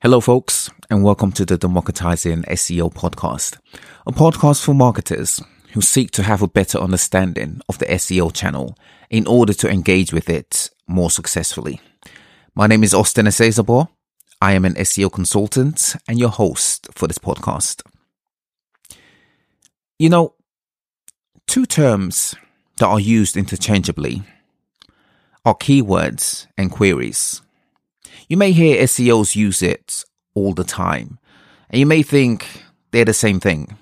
Hello, folks, and welcome to the Democratizing SEO podcast, a podcast for marketers who seek to have a better understanding of the SEO channel in order to engage with it more successfully. My name is Austin Esezabor. I am an SEO consultant and your host for this podcast. You know, two terms that are used interchangeably are keywords and queries. You may hear SEOs use it all the time, and you may think they're the same thing.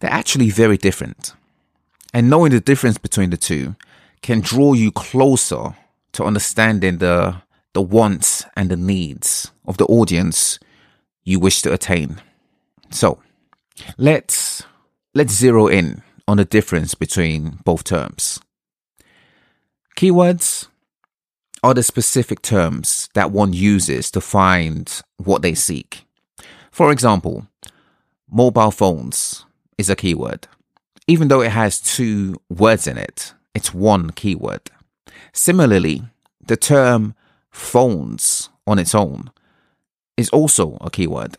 They're actually very different. And knowing the difference between the two can draw you closer to understanding the, the wants and the needs of the audience you wish to attain. So, let's, let's zero in on the difference between both terms. Keywords are the specific terms that one uses to find what they seek. For example, mobile phones is a keyword. Even though it has two words in it, it's one keyword. Similarly, the term phones on its own is also a keyword.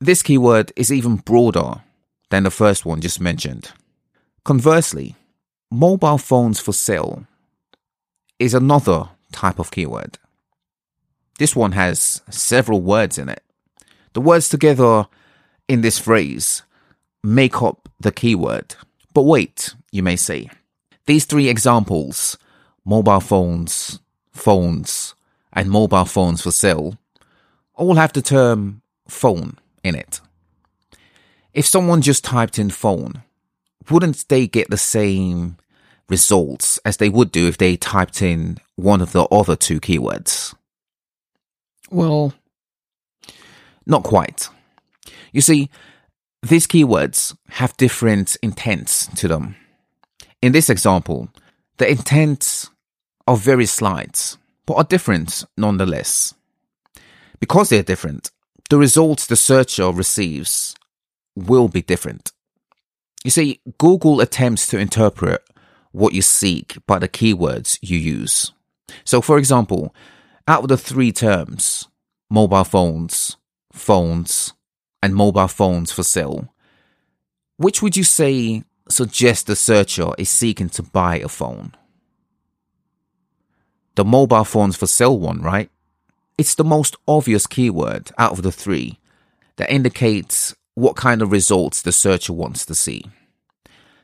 This keyword is even broader than the first one just mentioned. Conversely, mobile phones for sale is another type of keyword. This one has several words in it. The words together in this phrase make up the keyword. But wait, you may say. These three examples mobile phones, phones, and mobile phones for sale all have the term phone in it. If someone just typed in phone, wouldn't they get the same results as they would do if they typed in one of the other two keywords? Well, not quite. You see, these keywords have different intents to them. In this example, the intents are very slight, but are different nonetheless. Because they're different, the results the searcher receives will be different. You see, Google attempts to interpret what you seek by the keywords you use. So, for example, out of the three terms, mobile phones, phones, and mobile phones for sale, which would you say suggests the searcher is seeking to buy a phone? The mobile phones for sale one, right? It's the most obvious keyword out of the three that indicates what kind of results the searcher wants to see.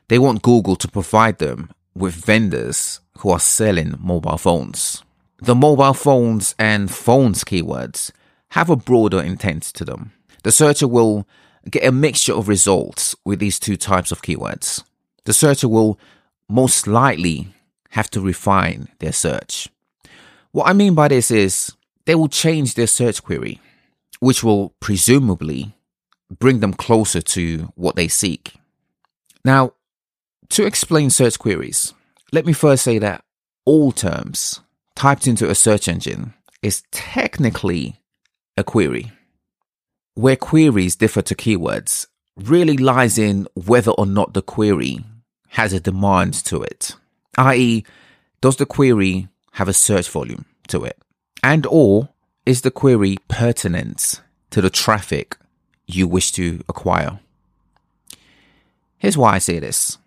They want Google to provide them with vendors who are selling mobile phones. The mobile phones and phones keywords have a broader intent to them. The searcher will get a mixture of results with these two types of keywords. The searcher will most likely have to refine their search. What I mean by this is they will change their search query, which will presumably bring them closer to what they seek. Now, to explain search queries, let me first say that all terms typed into a search engine is technically a query. Where queries differ to keywords really lies in whether or not the query has a demand to it, i.e., does the query have a search volume to it? And or is the query pertinent to the traffic you wish to acquire? Here's why I say this.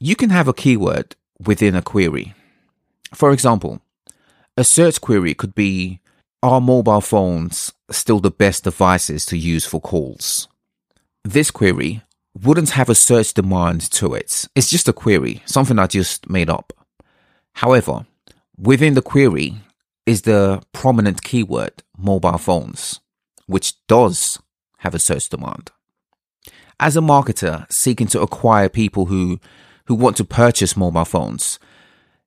You can have a keyword within a query. For example, a search query could be Are mobile phones still the best devices to use for calls? This query wouldn't have a search demand to it. It's just a query, something I just made up. However, within the query is the prominent keyword mobile phones, which does have a search demand. As a marketer seeking to acquire people who who want to purchase mobile phones,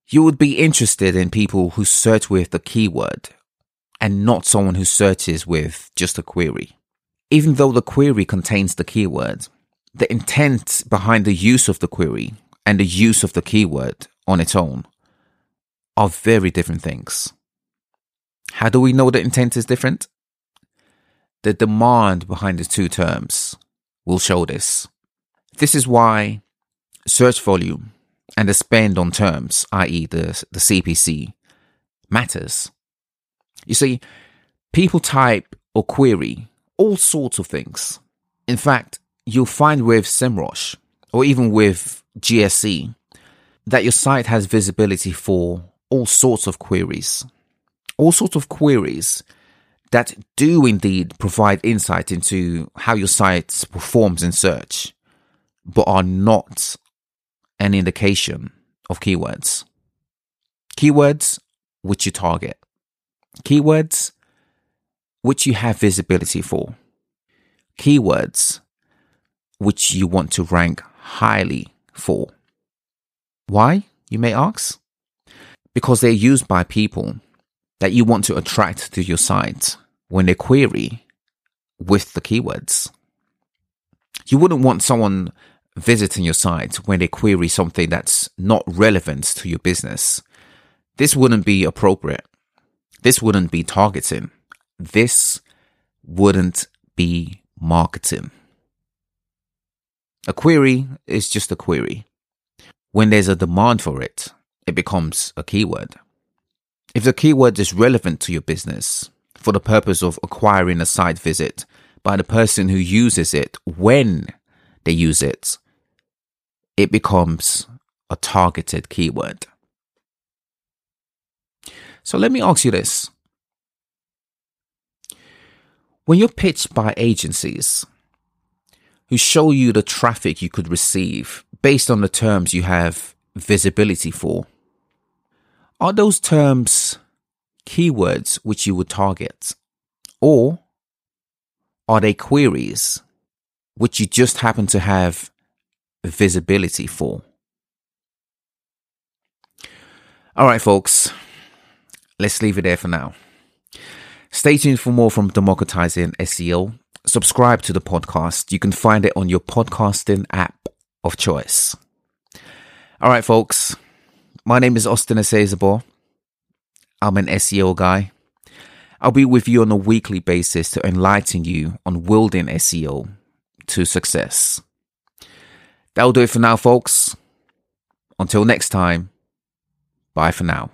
you would be interested in people who search with the keyword and not someone who searches with just a query. Even though the query contains the keyword, the intent behind the use of the query and the use of the keyword on its own are very different things. How do we know the intent is different? The demand behind the two terms will show this. This is why search volume and the spend on terms, i.e., the, the CPC, matters. You see, People type or query all sorts of things. In fact, you'll find with SEMrush or even with GSC that your site has visibility for all sorts of queries. All sorts of queries that do indeed provide insight into how your site performs in search, but are not an indication of keywords. Keywords which you target. Keywords which you have visibility for. Keywords which you want to rank highly for. Why, you may ask? Because they're used by people that you want to attract to your site when they query with the keywords. You wouldn't want someone visiting your site when they query something that's not relevant to your business. This wouldn't be appropriate. This wouldn't be targeting. This wouldn't be marketing. A query is just a query. When there's a demand for it, it becomes a keyword. If the keyword is relevant to your business for the purpose of acquiring a site visit by the person who uses it when they use it, it becomes a targeted keyword. So let me ask you this. When you're pitched by agencies, who show you the traffic you could receive based on the terms you have visibility for. Are those terms keywords which you would target? Or are they queries which you just happen to have visibility for? All right, folks, let's leave it there for now. Stay tuned for more from Democratizing SEO subscribe to the podcast. You can find it on your podcasting app of choice. All right, folks. My name is Austin Esezabo. I'm an SEO guy. I'll be with you on a weekly basis to enlighten you on wielding SEO to success. That'll do it for now, folks. Until next time, bye for now.